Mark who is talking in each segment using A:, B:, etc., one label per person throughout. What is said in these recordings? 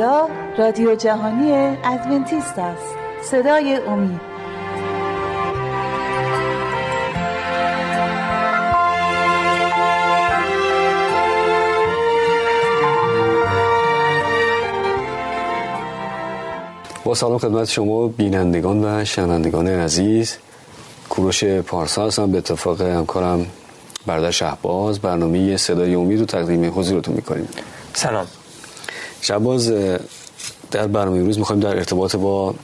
A: اینجا رادیو جهانی ادونتیست است. صدای امید.
B: با سلام خدمت شما بینندگان و شنوندگان عزیز. کوروش پارسا هستم. به اتفاق همکارم برادر شهباز برنامه صدای امید رو تقدیم حضورتون می‌کنیم.
C: سلام.
B: شهباز در برنامه روز می‌خوایم در ارتباط با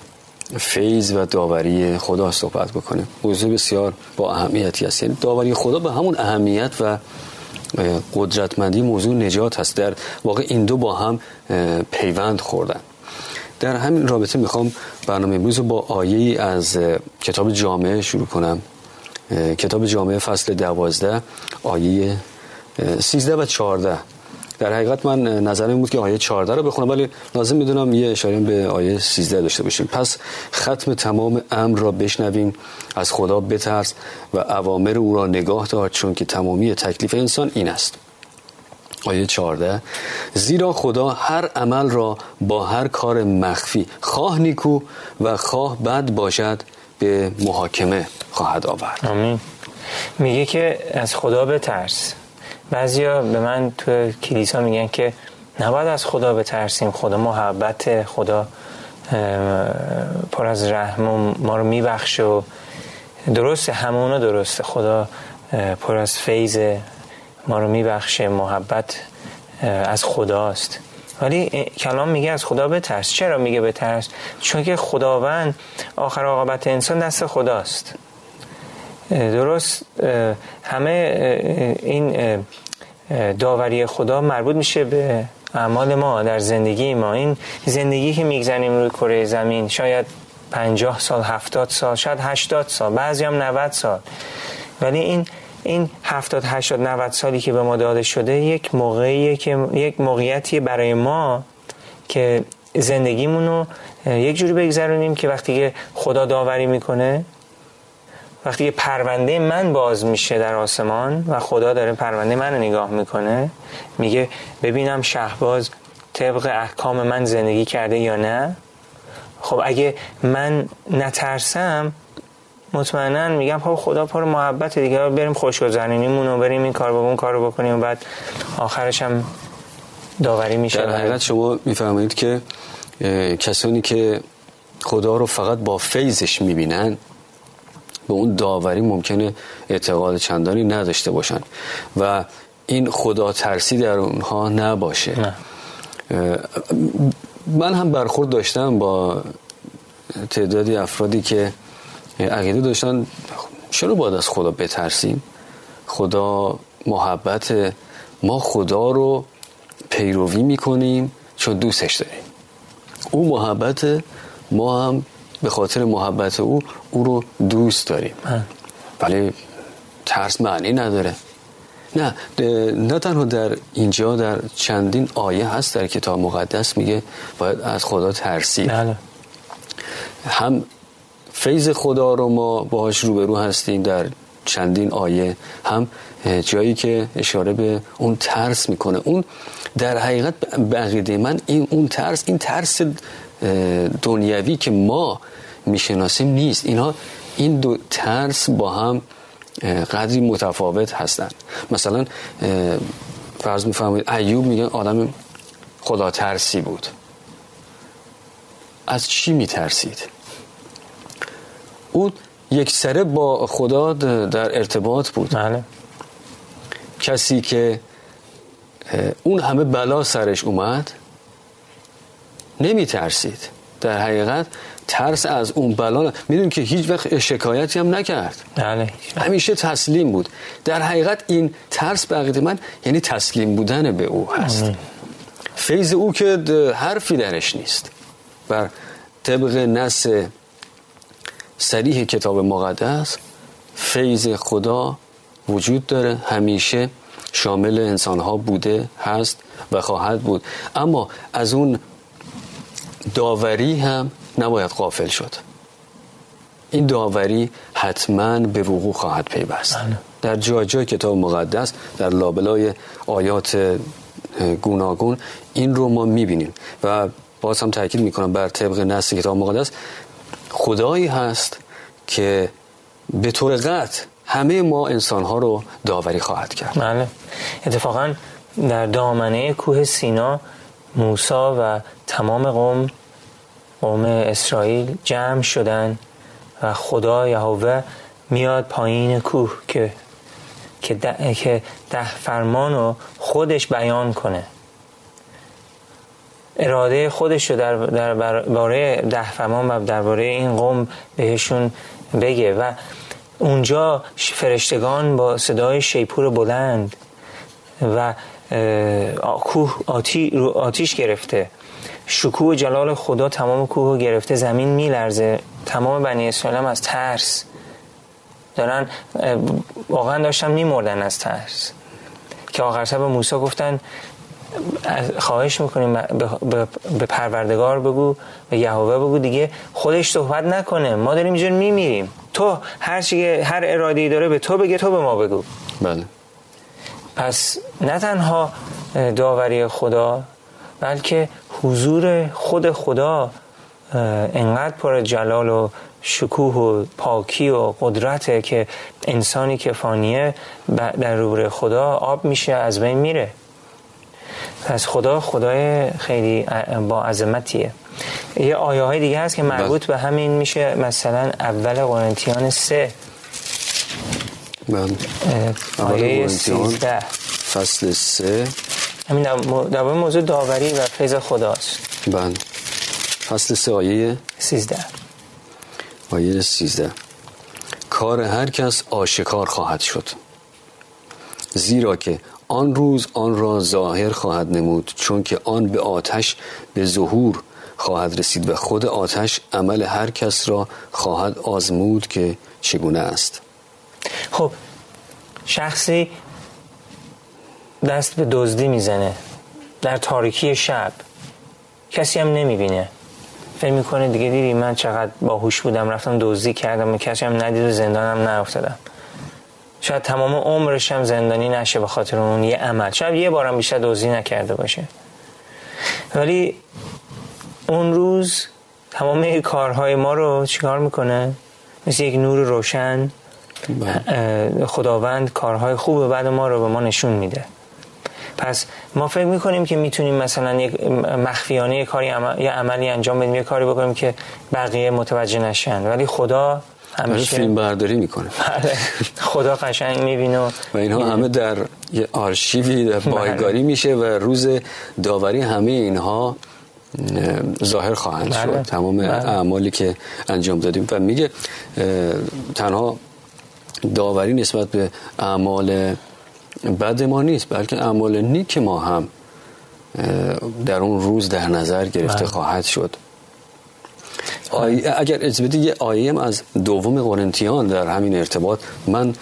B: فیض و داوری خدا صحبت بکنیم. موضوع بسیار با اهمیتی است. یعنی داوری خدا به همون اهمیت و قدرتمندی موضوع نجات هست. در واقع این دو با هم پیوند خوردن. در همین رابطه می‌خوام برنامه امروز رو با آیه از کتاب جامعه شروع کنم. کتاب جامعه فصل دوازده آیه سیزده و چارده در حقیقت من نظرم بود که آیه 14 رو بخونم ولی لازم می‌دونم یه اشاره به آیه 13 داشته باشیم. پس ختم تمام امر را بشنویم از خدا بترس و اوامر او را نگاه دار چون که تمامی تکلیف انسان این است. آیه 14 زیرا خدا هر عمل را با هر کار مخفی خواه نیکو و خواه بد باشد به محاکمه خواهد آورد.
C: آمین. میگه که از خدا بترس. بعضیا به من تو کلیسا میگن که نباید از خدا بترسیم خدا محبت خدا پر از رحم ما رو میبخشه و درسته همونو درسته. خدا پر از فیض ما رو میبخشه محبت از خداست. ولی کلام میگه از خدا بترس. چرا میگه بترس؟ چون که خداوند آخر عاقبت انسان دست خداست. درست. همه این داوری خدا مربوط میشه به اعمال ما در زندگی ما. این زندگی که میگذنیم روی کره زمین شاید پنجاه سال هفتاد سال شاید هشتاد سال بعضی هم 90 سال. ولی این این هفتاد هشتاد 90 سالی که به ما داده شده یک موقعیه که یک موقعیتی برای ما که زندگیمون رو یک جوری بگذرونیم که وقتی که خدا داوری می‌کنه وقتی که پرونده من باز میشه در آسمان و خدا داره پرونده من رو نگاه می‌کنه میگه ببینم شهباز طبق احکام من زندگی کرده یا نه. خب اگه من نترسم مطمئنا میگم خب خدا پر محبت دیگه بریم خوشگذرونیمون و بریم این کار با اون کارو بکنیم و بعد آخرش هم داوری میشه.
B: در حقیقت شما می‌فهمید که کسانی که خدا رو فقط با فیضش می‌بینن به اون داوری ممکنه اعتقاد چندانی نداشته باشن. و این خدا ترسی در اونها نباشه. نه. من هم برخورد داشتم با تعدادی افرادی که عقیده داشتن چرا باید از خدا بترسیم؟ خدا محبت ما خدا رو پیروی می‌کنیم چون دوستش داریم. او محبت ما هم به خاطر محبت او او رو دوست داریم. ولی ترس معنی نداره. نه نه تنها در اینجا در چندین آیه هست در کتاب مقدس میگه باید از خدا ترسید. بله. هم فیض خدا رو ما باهاش روبرو هستیم در چندین آیه هم جایی که اشاره به اون ترس می‌کنه. اون در حقیقت به من این اون ترس این ترس دنیوی که ما می‌شناسیم نیست. اینها این دو ترس با هم قدری متفاوت هستند مثلا فرض می‌فهمید ایوب میگن آدم خدا ترسی بود. از چی میترسید؟ او یک سره با خدا در ارتباط بود.
C: بله.
B: کسی که اون همه بلا سرش اومد نمی ترسید در حقیقت ترس از اون بلا میدون که هیچ وقت شکایتی هم نکرد.
C: بله.
B: همیشه تسلیم بود. در حقیقت این ترس به من یعنی تسلیم بودن به او هست. فیض او که حرفی درش نیست. بر طبق نس سریح کتاب مقدس فیض خدا وجود داره. همیشه شامل انسان ها بوده هست و خواهد بود. اما از اون داوری هم نباید قافل شد. این داوری حتما به وقوع خواهد پیوست. بله. در جای جای کتاب مقدس در لابلای آیات گوناگون این رو ما می‌بینیم و باز هم تاکید می‌کنم بر طبق نص کتاب مقدس خدایی هست که به طور قطع همه ما انسان ها رو داوری خواهد کرد.
C: بله. اتفاقا در دامنه کوه سینا موسا و تمام قوم قوم اسرائیل جمع شدن و خدا یهوه میاد پایین کوه که که ده, که ده فرمان رو خودش بیان کنه. اراده خودش رو در درباره ده فرمان و درباره این قوم بهشون بگه و اونجا فرشتگان با صدای شیپور بلند و کوه آتی رو آتیش گرفته. شکوه جلال خدا تمام کوه رو گرفته زمین میلرزه. تمام بنی اسرائیل از ترس. دارن واقعا داشتن میمردن از ترس. که آخر به موسی گفتن خواهش می‌کنیم به پروردگار بگو به یهوه بگو دیگه خودش صحبت نکنه. ما داریم اینجور میمیریم. تو هر چی هر ارادی داره به تو بگه تو به ما بگو.
B: بله.
C: پس نه تنها داوری خدا بلکه حضور خود خدا انقدر پر جلال و شکوه و پاکی و قدرته که انسانی که فانیه در روبر خدا آب میشه از بین میره. پس خدا خدای خیلی با عظمتیه. یه آیه های دیگه هست که مربوط به همین میشه مثلا اول قرنتیان سه.
B: بله.
C: آیه سیزده.
B: فصل سه.
C: همین در موضوع داوری و فیض خداست.
B: بله. فصل سه آیه
C: سیزده.
B: آیه سیزده. کار هر کس آشکار خواهد شد. زیرا که آن روز آن را ظاهر خواهد نمود چون که آن به آتش به ظهور خواهد رسید و خود آتش عمل هر کس را خواهد آزمود که چگونه است.
C: خب شخصی دست به دزدی می‌زنه در تاریکی شب. کسی هم نمی‌بینه. فکر می‌کنه دیگه دیدی من چقدر باهوش بودم رفتم دزدی کردم و کسی هم ندید و زندانم نیفتادم. شاید تمام عمرش هم زندانی نشه به خاطر اون یه عمل. شاید یه بارم بیشتر دزدی نکرده باشه. ولی اون روز تمام کارهای ما رو چیکار می‌کنه؟ مثل یک نور روشن. خداوند کارهای خوب بعد ما رو به ما نشون میده پس ما فکر می‌کنیم که می‌تونیم مثلا یک مخفیانه کاری یه عملی انجام بدیم یه کاری بکنیم که بقیه متوجه نشن ولی خدا
B: همیشه فیلم برداری می‌کنه
C: بله. خدا قشنگ می‌بینه
B: و اینها همه در یه آرشیوی در بله. بایگاری میشه و روز داوری همه اینها ظاهر خواهند بله. شد تمام بله. اعمالی که انجام دادیم و میگه تنها داوری نسبت به اعمال بد ما نیست بلکه اعمال نیک ما هم در اون روز در نظر گرفته بله. خواهد شد اگر اجازه یه آیه از دوم قرنتیان در همین ارتباط من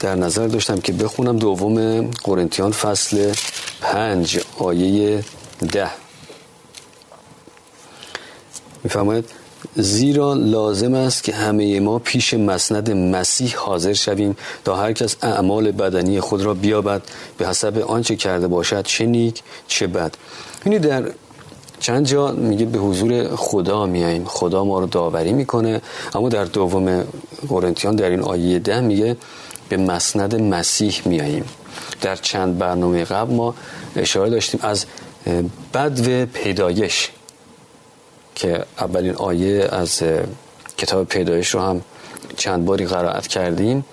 B: در نظر داشتم که بخونم دوم قرنتیان فصل پنج آیه ده میفرماید زیرا لازم است که همه ما پیش مسند مسیح حاضر شویم تا هر کس اعمال بدنی خود را بیابد. به حسب آنچه کرده باشد چه نیک چه بد. یعنی در چند جا میگه به حضور خدا میاییم. خدا ما رو داوری می‌کنه. اما در دوم قرنتیان در این آیه ده میگه به مسند مسیح میاییم. در چند برنامه قبل ما اشاره داشتیم از بدو پیدایش. که اولین آیه از کتاب پیدایش رو هم چند باری قرائت کردیم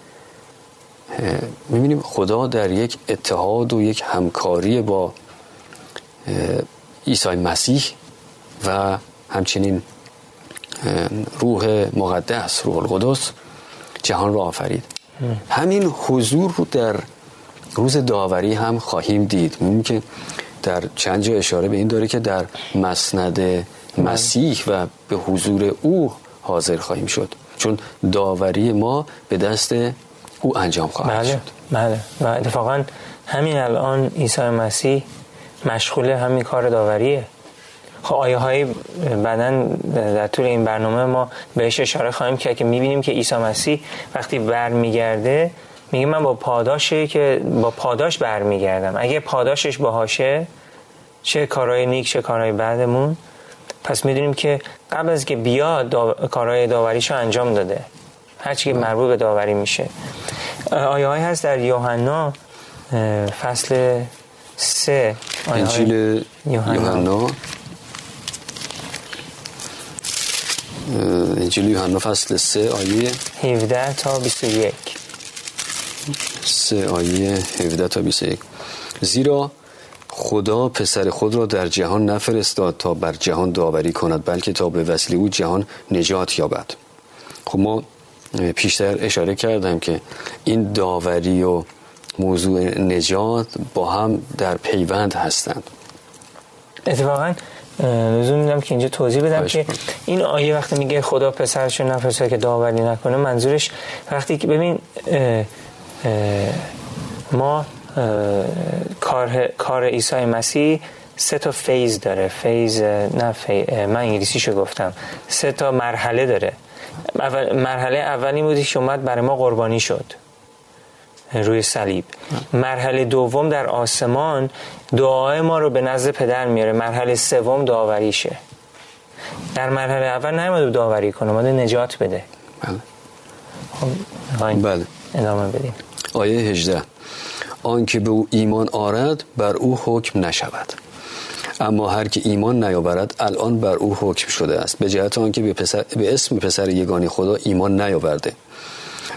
B: می‌بینیم خدا در یک اتحاد و یک همکاری با عیسی مسیح و همچنین روح مقدس روح القدس جهان را آفرید. همین حضور رو در روز داوری هم خواهیم دید. می‌بینیم که در چند جا اشاره به این داره که در مسند مسیح و به حضور او حاضر خواهیم شد. چون داوری ما به دست او انجام خواهد
C: بله.
B: شد.
C: بله. و اتفاقا همین الان عیسی مسیح مشغول همین کار داوریه. خب آیه های بعدا در طول این برنامه ما بهش اشاره خواهیم کرد که می‌بینیم که عیسی مسیح وقتی برمیگرده میگه من با پاداشه که با پاداش برمیگردم. اگه پاداشش باهاشه چه کارهای نیک چه کارهای بعدمون پس می‌دونیم که قبل از که بیاد داو... کارهای داوریشو انجام داده. هرچی که مربوط به داوری میشه. آیه های هست در یوحنا فصل سه
B: انجیل یوحنا. انجیل یوحنا فصل سه آیه
C: 17 تا 21
B: سه آیه 17 تا 21 زیرا خدا پسر خود را در جهان نفرستاد تا بر جهان داوری کند بلکه تا به وسیله او جهان نجات یابد. خب ما پیشتر اشاره کردم که این داوری و موضوع نجات با هم در پیوند هستند.
C: اتفاقا لزوم میدم که اینجا توضیح بدم که این آیه وقتی میگه خدا پسرش نفرستاد که داوری نکنه منظورش وقتی که ببین اه اه ما کار کار عیسی مسیح سه تا phase داره. phase نه phase من انگلیسیشو گفتم. سه تا مرحله داره. اول مرحله اولی بودی که اومد برای ما قربانی شد. روی صلیب. مرحله دوم در آسمان دعای ما رو به نزد پدر میاره. مرحله سوم داوریشه. در مرحله اول نیومد داوری کنه اومده نجات بده.
B: بله.
C: خب
B: بله.
C: ادامه بدیم.
B: آیه 18 آنکه به او ایمان آرد بر او حکم نشود. اما هر که ایمان نیاورد الان بر او حکم شده است. به جهت آنکه به, به اسم پسر یگانی خدا ایمان نیاورده.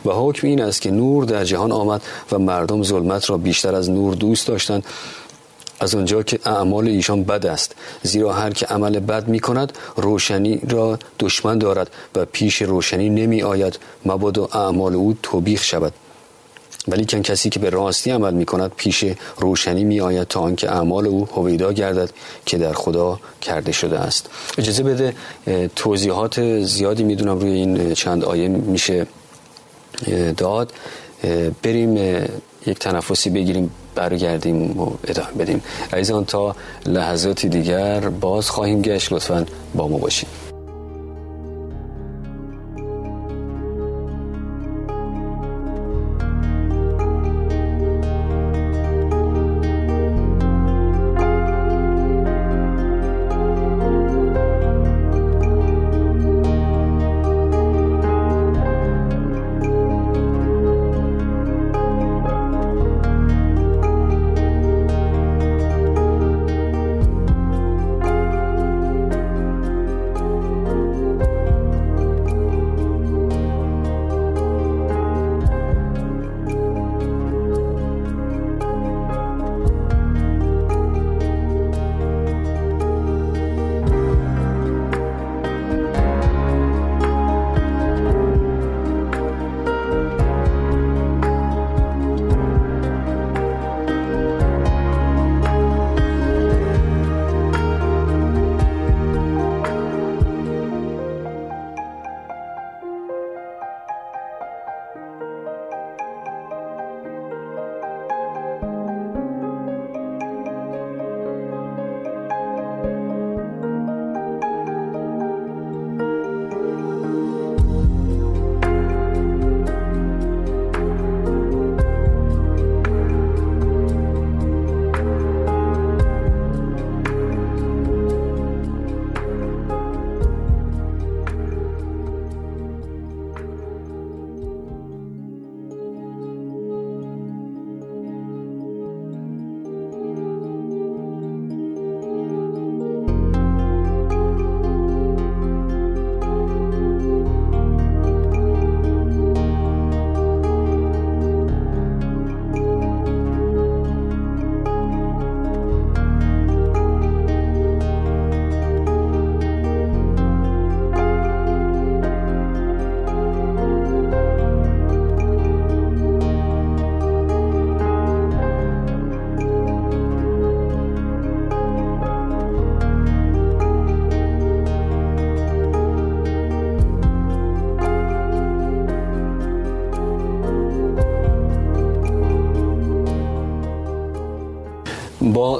B: و حکم این است که نور در جهان آمد و مردم ظلمت را بیشتر از نور دوست داشتند. از آنجا که اعمال ایشان بد است. زیرا هر که عمل بد می کند روشنی را دشمن دارد و پیش روشنی نمی آید مبادا اعمال او توبیخ شود. ولی کن کسی که به راستی عمل می کند پیش روشنی می آید تا آنکه اعمال او هویدا گردد که در خدا کرده شده است. اجازه بده توضیحات زیادی می‌دونم روی این چند آیه میشه داد. بریم یک تنفسی بگیریم برگردیم و ادامه بدیم. عزیزان تا لحظاتی دیگر باز خواهیم گشت. لطفا با ما باشید.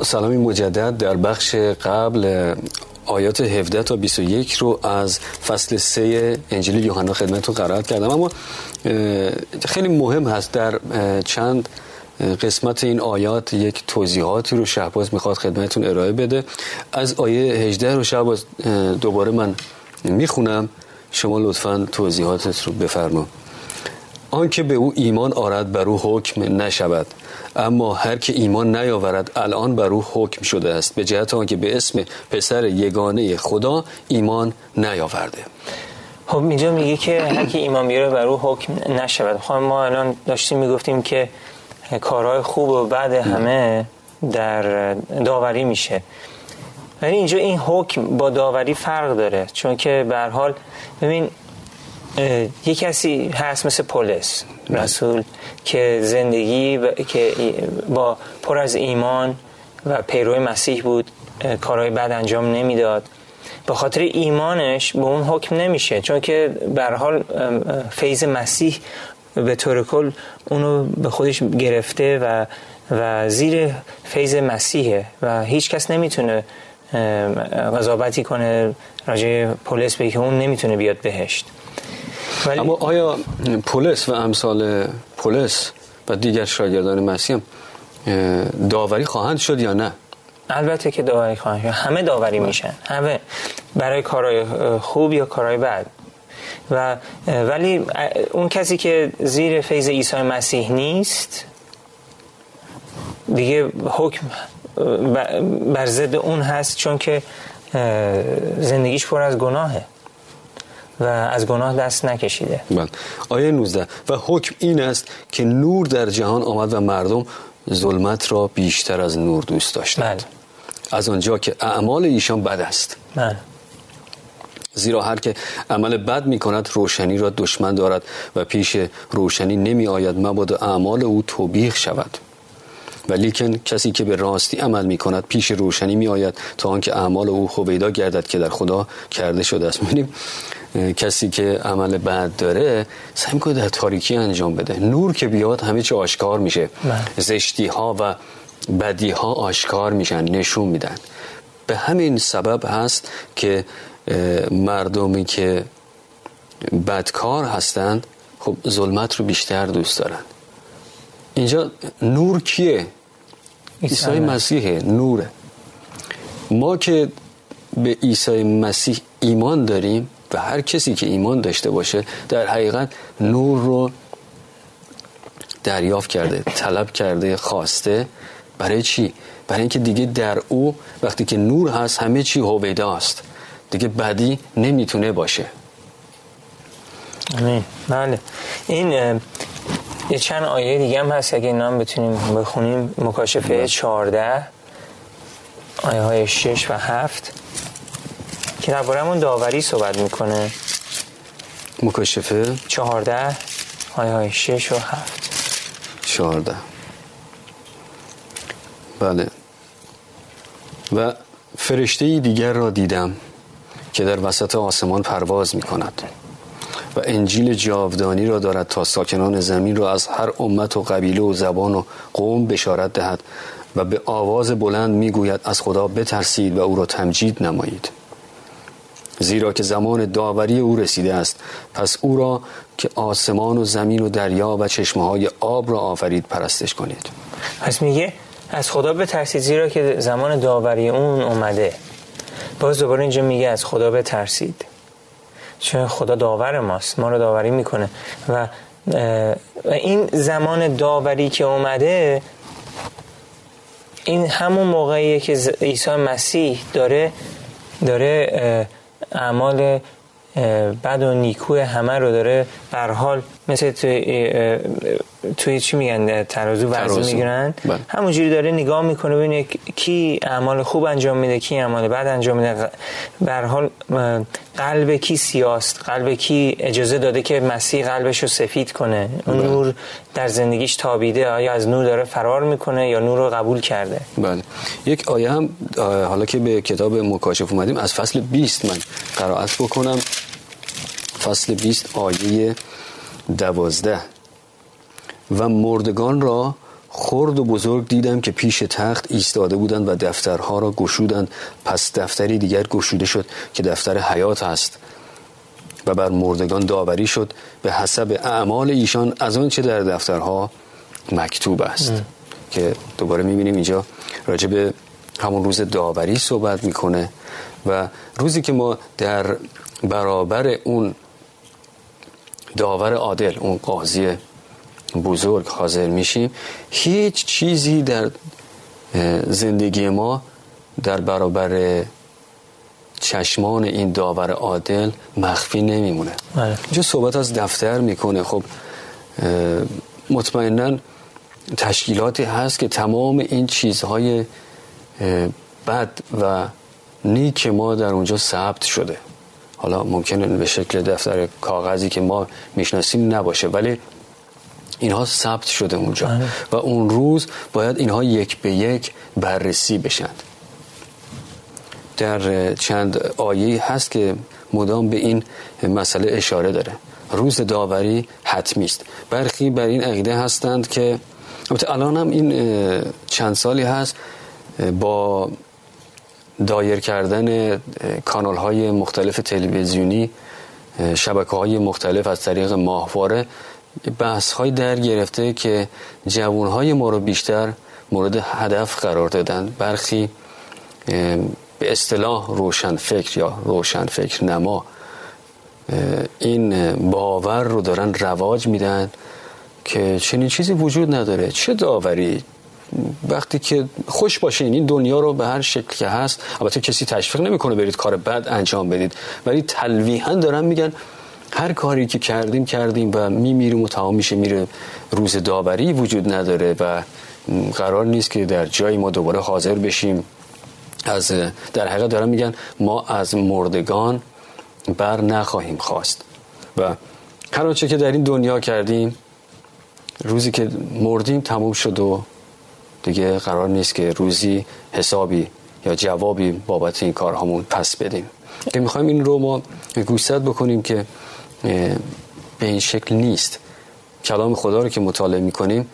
B: سلامی مجدد در بخش قبل آیات 17 تا 21 رو از فصل 3 انجیل یوحنا خدمتتون قرائت کردم. اما خیلی مهم هست در چند قسمت این آیات یک توضیحاتی رو شهباز می‌خواد خدمتون ارائه بده. از آیه 18 رو شهباز دوباره من می‌خونم. شما لطفا توضیحاتت رو بفرما آنکه به او ایمان آرد بر او حکم نشود. اما هر که ایمان نیاورد الان بر او حکم شده است. به جهت آنکه به اسم پسر یگانه خدا ایمان نیاورده.
C: خب اینجا میگه که هر کی ایمان بیاره بر او حکم نشود. خب ما الان داشتیم می‌گفتیم که کارهای خوب و بعد همه در داوری میشه. ولی اینجا این حکم با داوری فرق داره. چون که به حال ببین یه کسی هست مثل پولس رسول که زندگی که با پر از ایمان و پیروی مسیح بود کارهای بد انجام نمی‌داد. به خاطر ایمانش به اون حکم نمیشه چون که به حال فیض مسیح به طور کل اونو به خودش گرفته و و زیر فیض مسیحه و هیچ کس نمی‌تونه قضاوتی کنه راجع پولس به که اون نمی‌تونه بیاد بهشت.
B: ولی... اما آیا پولس و امثال پولس و دیگر شاگردان مسیح داوری خواهند شد یا نه؟
C: البته که داوری خواهند شد. همه داوری. میشن. همه. برای کارهای خوب یا کارهای بد. و ولی اون کسی که زیر فیض عیسی مسیح نیست دیگه حکم بر ضد اون هست چون که زندگیش پر از گناهه. و از گناه دست نکشیده.
B: بله. آیه 19 و حکم این است که نور در جهان آمد و مردم ظلمت را بیشتر از نور دوست داشتند. بله. از آنجا که اعمال ایشان بد است. بله. زیرا هر که عمل بد می کند روشنی را دشمن دارد و پیش روشنی نمی آید مبادا اعمال او توبیخ شود. و لیکن کسی که به راستی عمل می کند پیش روشنی می آید تا آنکه اعمال او خویدا گردد که در خدا کرده شده است. می‌بینیم کسی که عمل بد داره سعی می‌کنه در تاریکی انجام بده. نور که بیاد همه چی آشکار میشه. بله. زشتی ها و بدی ها آشکار میشن نشون میدن. به همین سبب هست که مردمی که بدکار هستند خب ظلمت رو بیشتر دوست دارن. اینجا نور کیه؟ عیسی مسیح نوره. ما که به عیسی مسیح ایمان داریم و هر کسی که ایمان داشته باشه در حقیقت نور رو دریافت کرده طلب کرده خواسته. برای چی؟ برای اینکه دیگه در او وقتی که نور هست همه چی هویدا است. دیگه بدی نمی‌تونه باشه.
C: آمین. بله. این یه چند آیه دیگه هم هست اگه نام بتونیم بخونیم. مکاشفه 14 آیه های 6 و 7 که درباره داوری صحبت می‌کنه.
B: مکاشفه؟
C: 14 آیه های 6 و 7
B: 14 بله. و فرشته دیگر را دیدم که در وسط آسمان پرواز می کند و انجیل جاودانی را دارد تا ساکنان زمین را از هر امت و قبیله و زبان و قوم بشارت دهد و به آواز بلند می‌گوید از خدا بترسید و او را تمجید نمایید. زیرا که زمان داوری او رسیده است. پس او را که آسمان و زمین و دریا و چشمه های آب را آفرید پرستش کنید.
C: پس میگه از خدا بترسید زیرا که زمان داوری اون اومده. باز دوباره اینجا میگه از خدا بترسید. چون خدا داور ماست ما رو داوری می‌کنه. و این زمان داوری که اومده این همون موقعیه که عیسی مسیح داره داره اعمال بد و نیکو همه رو داره بر حال مثل توی, توی چی میگن ترازو وزن می‌گیرن بله. همونجوری داره نگاه می‌کنه ببینه کی اعمال خوب انجام میده کی اعمال بد انجام میده. بر حال قلب کی سیاست؟ قلب کی اجازه داده که مسیح قلبش رو سفید کنه؟ اون بله. نور در زندگیش تابیده آیا از نور داره فرار می‌کنه یا نور رو قبول کرده؟
B: بله. یک آیه هم حالا که به کتاب مکاشف اومدیم از فصل 20 من قرائت بکنم. فصل 20 آیه دوازده. و مردگان را خرد و بزرگ دیدم که پیش تخت ایستاده بودند و دفترها را گشودند. پس دفتری دیگر گشوده شد که دفتر حیات است. و بر مردگان داوری شد به حسب اعمال ایشان از آنچه در دفترها مکتوب است. که دوباره می‌بینیم اینجا راجع به همون روز داوری صحبت می‌کنه. و روزی که ما در برابر اون داور عادل اون قاضی بزرگ حاضر میشیم هیچ چیزی در زندگی ما در برابر چشمان این داور عادل مخفی نمیمونه. بله. اینجا صحبت از دفتر می‌کنه. خب مطمئنا تشکیلاتی هست که تمام این چیزهای بد و نیک ما در اونجا ثبت شده. حالا ممکنه به شکل دفتر کاغذی که ما می‌شناسیم نباشه ولی اینها ثبت شده اونجا. بله. و اون روز باید اینها یک به یک بررسی بشند در چند آیه هست که مدام به این مسئله اشاره داره. روز داوری حتمی است. برخی بر این عقیده هستند که الان هم این چند سالی هست با دایر کردن کانال های مختلف تلویزیونی شبکه های مختلف از طریق ماهواره بحث های در گرفته که جوان های ما رو بیشتر مورد هدف قرار دادن. برخی به اصطلاح روشن فکر یا روشن فکر نما این باور رو دارن رواج میدن که چنین چیزی وجود نداره. چه داوری؟ وقتی که خوش باشین این دنیا رو به هر شکل که هست. البته کسی تشویق نمی‌کنه برید کار بد انجام بدید. ولی تلویحا دارن میگن هر کاری که کردیم کردیم و میمیریم و تمام میشه میره. روز داوری وجود نداره و قرار نیست که در جایی ما دوباره حاضر بشیم. از در حقیقت دارن میگن ما از مردگان بر نخواهیم خواست. و هر آنچه که در این دنیا کردیم روزی که مردیم تموم شد و دیگه قرار نیست که روزی حسابی یا جوابی بابت این کارهامون پس بدیم. که می‌خوایم این رو ما گوشزد بکنیم که به این شکل نیست. کلام خدا رو که مطالعه می‌کنیم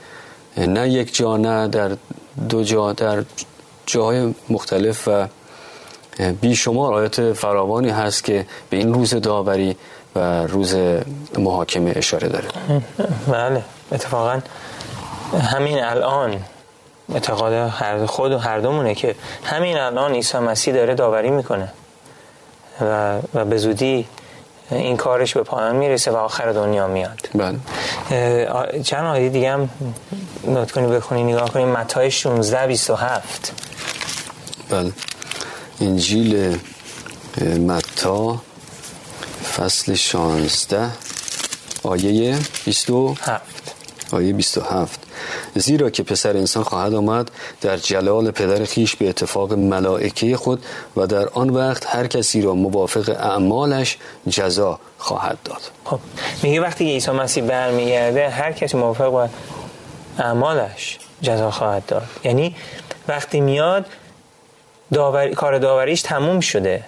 B: نه یک جا نه در دو جا در جاهای مختلف و بیشمار آیات فراوانی هست که به این روز داوری و روز محاکمه اشاره داره.
C: بله اتفاقا همین الان اعتقاد هر خود و هر دومونه که همین الان عیسی مسیح داره داوری می‌کنه. و, و به زودی این کارش به پایان می‌رسه و آخر دنیا میاد.
B: بله.
C: چند آیه دیگه هم نوت کنی بخونی نگاه کنیم متای 16 27
B: بله. انجیل متا فصل 16 آیه 27 آیه 27 زیرا که پسر انسان خواهد آمد در جلال پدر خیش به اتفاق ملائکه خود و در آن وقت هر کسی را موافق اعمالش جزا خواهد داد.
C: خب میگه وقتی عیسی مسیح برمیگرده هر کسی موافق با اعمالش جزا خواهد داد. یعنی وقتی میاد داور... کار داوریش تموم شده.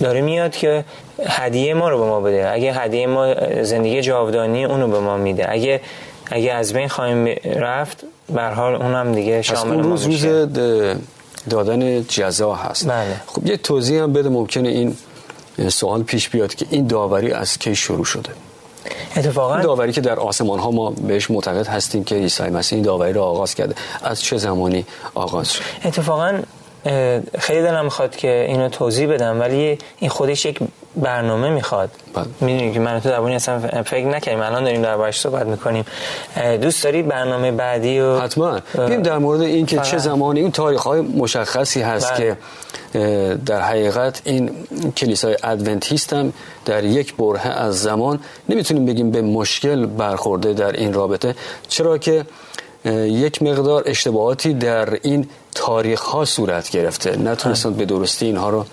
C: داره میاد که هدیه ما رو به ما بده. اگه هدیه ما زندگی جاودانی اونو به ما میده. اگه اگه از بین خواهیم رفت به حال اونم دیگه شامل اون
B: روز روز دادن جزا هست.
C: بله.
B: خب یه توضیح هم بده ممکنه این سوال پیش بیاد که این داوری از کی شروع شده؟
C: اتفاقا
B: داوری که در آسمان ها ما بهش معتقد هستیم که عیسی مسیح این داوری رو آغاز کرده. از چه زمانی آغاز شد؟
C: اتفاقا خیلی دلم می‌خواد که اینو توضیح بدم ولی این خودش یک برنامه می‌خواد.
B: بله.
C: می‌دونی که من تو درباره اصلا فکر نکردیم. الان داریم در صحبت می‌کنیم. دوست داری برنامه بعدی و
B: حتما. بیم در مورد این که چه زمانی اون تاریخ های مشخصی هست بله. که در حقیقت این کلیسای ادونتیست هم در یک بره از زمان نمی‌تونیم بگیم به مشکل برخورده در این رابطه. چرا که یک مقدار اشتباهاتی در این تاریخ ها صورت گرفته. نتونستند به درستی اینها رو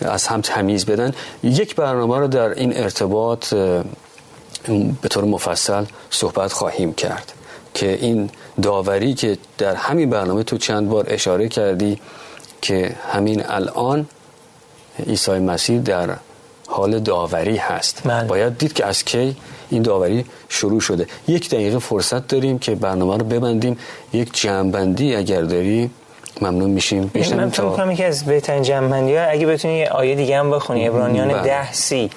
B: از هم تمیز بدن یک برنامه رو در این ارتباط به طور مفصل صحبت خواهیم کرد که این داوری که در همین برنامه تو چند بار اشاره کردی که همین الان عیسی مسیح در حال داوری هست
C: من. بله.
B: باید دید که از کی این داوری شروع شده یک دقیقه فرصت داریم که برنامه رو ببندیم یک جمعبندی اگر داری ممنون میشیم.
C: من فکر کنم یکی از بهترین جمعبندی ها اگه بتونی یه آیه دیگه هم بخونی ابرانیان بله. ده سی.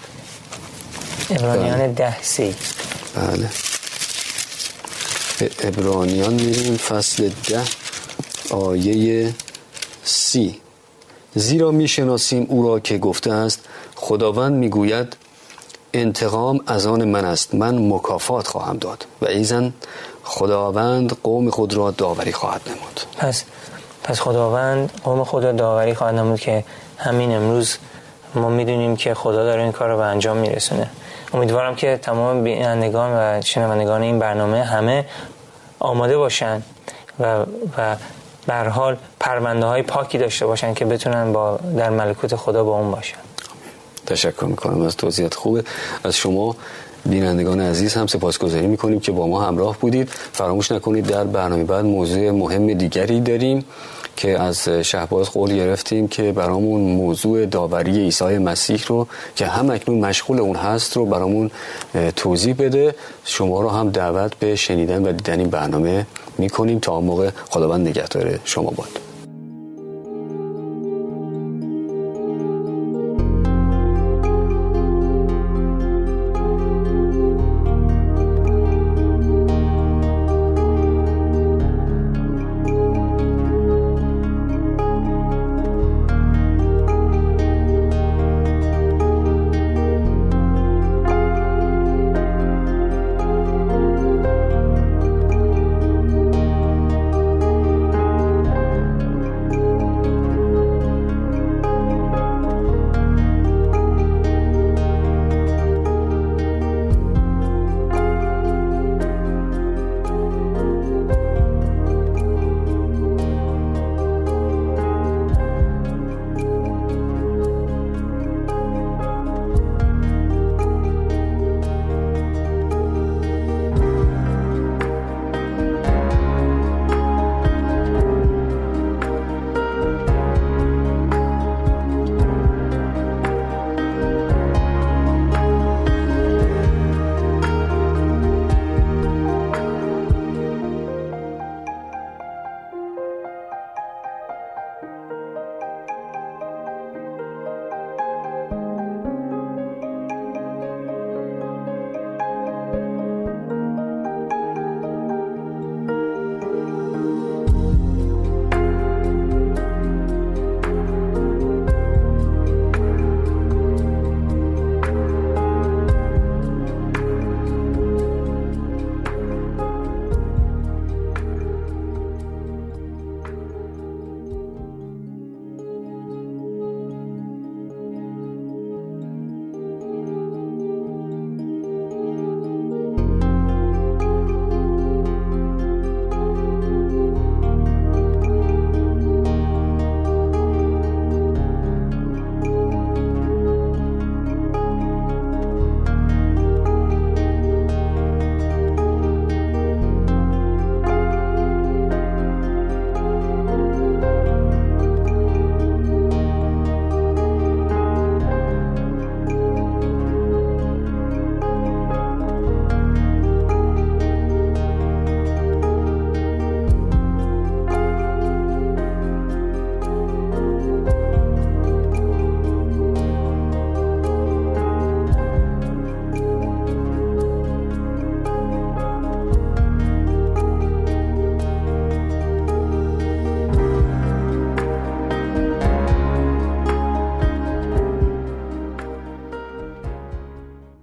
C: بله. ابرانیان ده سی.
B: بله. ابرانیان میریم فصل ده آیه سی. زیرا می‌شناسیم او را که گفته است خداوند می‌گوید انتقام از آن من است من مکافات خواهم داد. و ایزن خداوند قوم خود را داوری خواهد نمود.
C: پس پس خداوند قوم خود را داوری خواهد نمود که همین امروز ما می‌دونیم که خدا داره این کار رو به انجام میرسونه. امیدوارم که تمام بینندگان و شنوندگان این برنامه همه آماده باشن و و بر حال پرونده های پاکی داشته باشن که بتونن با در ملکوت خدا با اون باشن.
B: تشکر می‌کنم. از توضیحات خوبه. از شما بینندگان عزیز هم سپاسگزاری می‌کنیم که با ما همراه بودید. فراموش نکنید در برنامه بعد موضوع مهم دیگری داریم که از شهباز قول گرفتیم که برامون موضوع داوری عیسی مسیح رو که هم اکنون مشغول اون هست رو برامون توضیح بده. شما رو هم دعوت به شنیدن و دیدن این برنامه می‌کنیم تا موقع خداوند نگهدار شما باد.